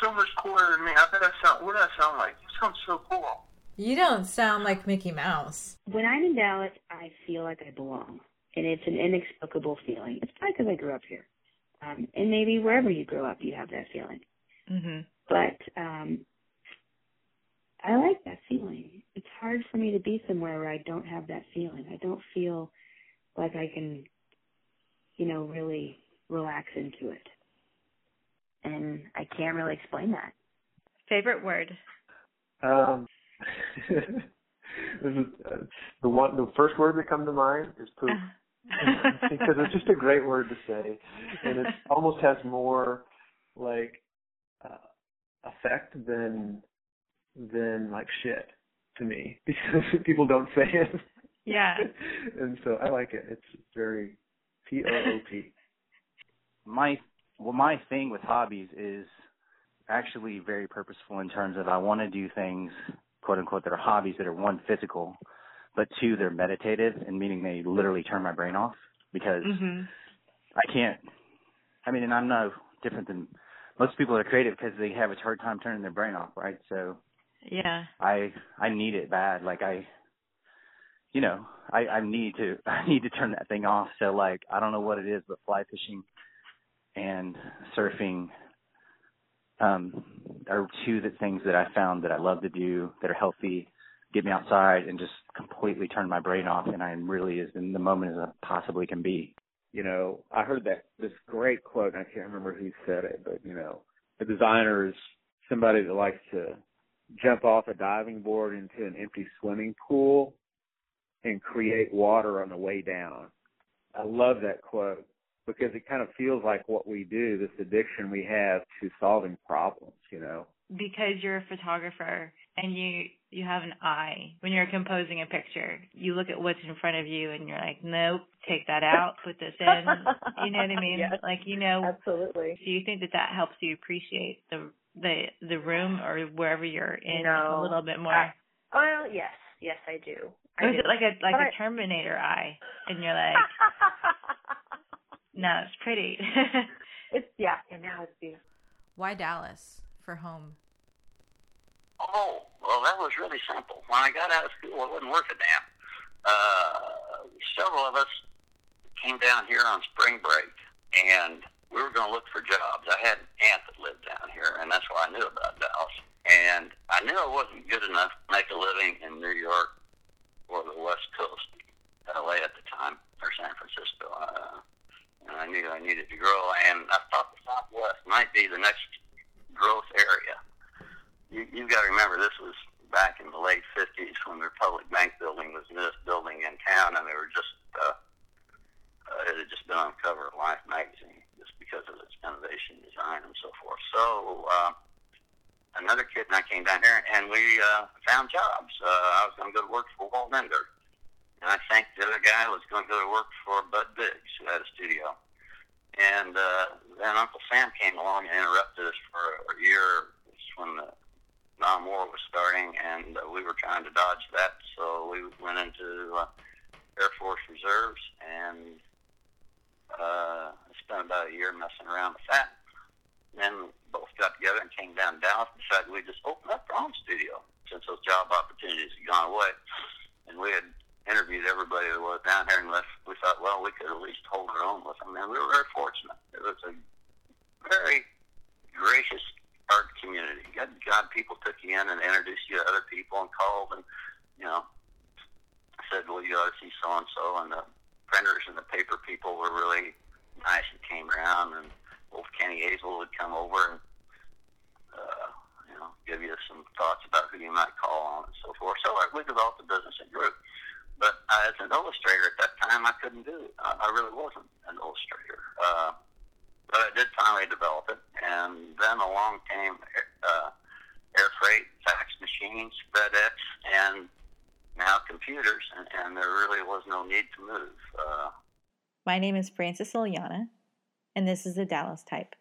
so much cooler than me. I bet I sound. What do I sound like? You sound so cool. You don't sound like Mickey Mouse. When I'm in Dallas, I feel like I belong, and it's an inexplicable feeling. It's probably because I grew up here, um, and maybe wherever you grow up, you have that feeling. Mm-hmm. But um, I like that feeling. It's hard for me to be somewhere where I don't have that feeling. I don't feel like I can, you know, really relax into it. And I can't really explain that. Favorite word? Um, this is uh, the one. The first word that comes to mind is poop, because it's just a great word to say, and it almost has more like uh, effect than than like shit to me because people don't say it. Yeah. and so I like it. It's very P O O P. My well, my thing with hobbies is actually very purposeful in terms of I want to do things quote unquote that are hobbies that are one physical, but two they're meditative and meaning they literally turn my brain off because mm-hmm. I can't. I mean, and I'm no different than most people that are creative because they have a hard time turning their brain off, right? So yeah, I I need it bad. Like I, you know, I I need to I need to turn that thing off. So like I don't know what it is, but fly fishing and surfing um are two of the things that I found that I love to do that are healthy, get me outside and just completely turn my brain off and I'm really as in the moment as I possibly can be. You know, I heard that this great quote and I can't remember who said it, but you know, a designer is somebody that likes to jump off a diving board into an empty swimming pool and create water on the way down. I love that quote because it kind of feels like what we do, this addiction we have to solving problems, you know. Because you're a photographer and you you have an eye when you're composing a picture. You look at what's in front of you and you're like, nope, take that out, put this in. You know what I mean? Yes, like you know. Absolutely. Do you think that that helps you appreciate the the the room or wherever you're in No. a little bit more? I- Well, yes, yes, I do. I or is do. it like a like But a I- Terminator eye, and you're like, no, it's pretty. it's yeah, and now it's beautiful. Why Dallas for home? Oh, well, that was really simple. When I got out of school, it wasn't worth a damn. Uh, several of us came down here on spring break, and we were going to look for jobs. I had an aunt that lived down here, and that's why I knew about Dallas. And I knew I wasn't good enough to make a living in New York or the West Coast, LA at the time, or San Francisco. Uh, and I knew needed to grow, and I thought the Southwest might be the next growth area you, you've got to remember this was back in the late 50s when the Republic Bank building was newest building in town, and they were just uh, uh, it had just been on the cover of Life magazine just because of its innovation, design, and so forth. So uh, another kid and I came down here, and we uh, found jobs. Uh, I was going to go to work for Walt Linder, and I think the other guy was going to go to work for Bud Biggs, who had a studio. And uh, then Uncle Sam came along and interrupted us for a year. It's when the Vietnam War was and uh, we were trying to dodge that. So we went into uh, Air Force Reserves and uh, spent about a year messing around with that. Then both got together and came down to Dallas and decided we'd just open up our own studio since those job opportunities had gone away. And we had interviewed everybody that was down here, and left, we thought, well, we could at least hold our own with them. And we were very fortunate. It was a very gracious art community. God, people took you in and introduced you to other people and called and, you know, said, well, you ought to see so and so. And the printers and the paper people were really nice and came around. And old Kenny Hazel would come over and, uh, you know, give you some thoughts about who you might call on and so forth. So uh, we developed the business and grew. But uh, as an illustrator at that time, I couldn't do it. I, I really wasn't an illustrator. Uh, but I did finally develop it, and then along came uh, air freight, fax machines, FedEx, and now computers, and, and there really was no need to move. Uh, My name is Frances Ilyana, and this is the Dallas Type.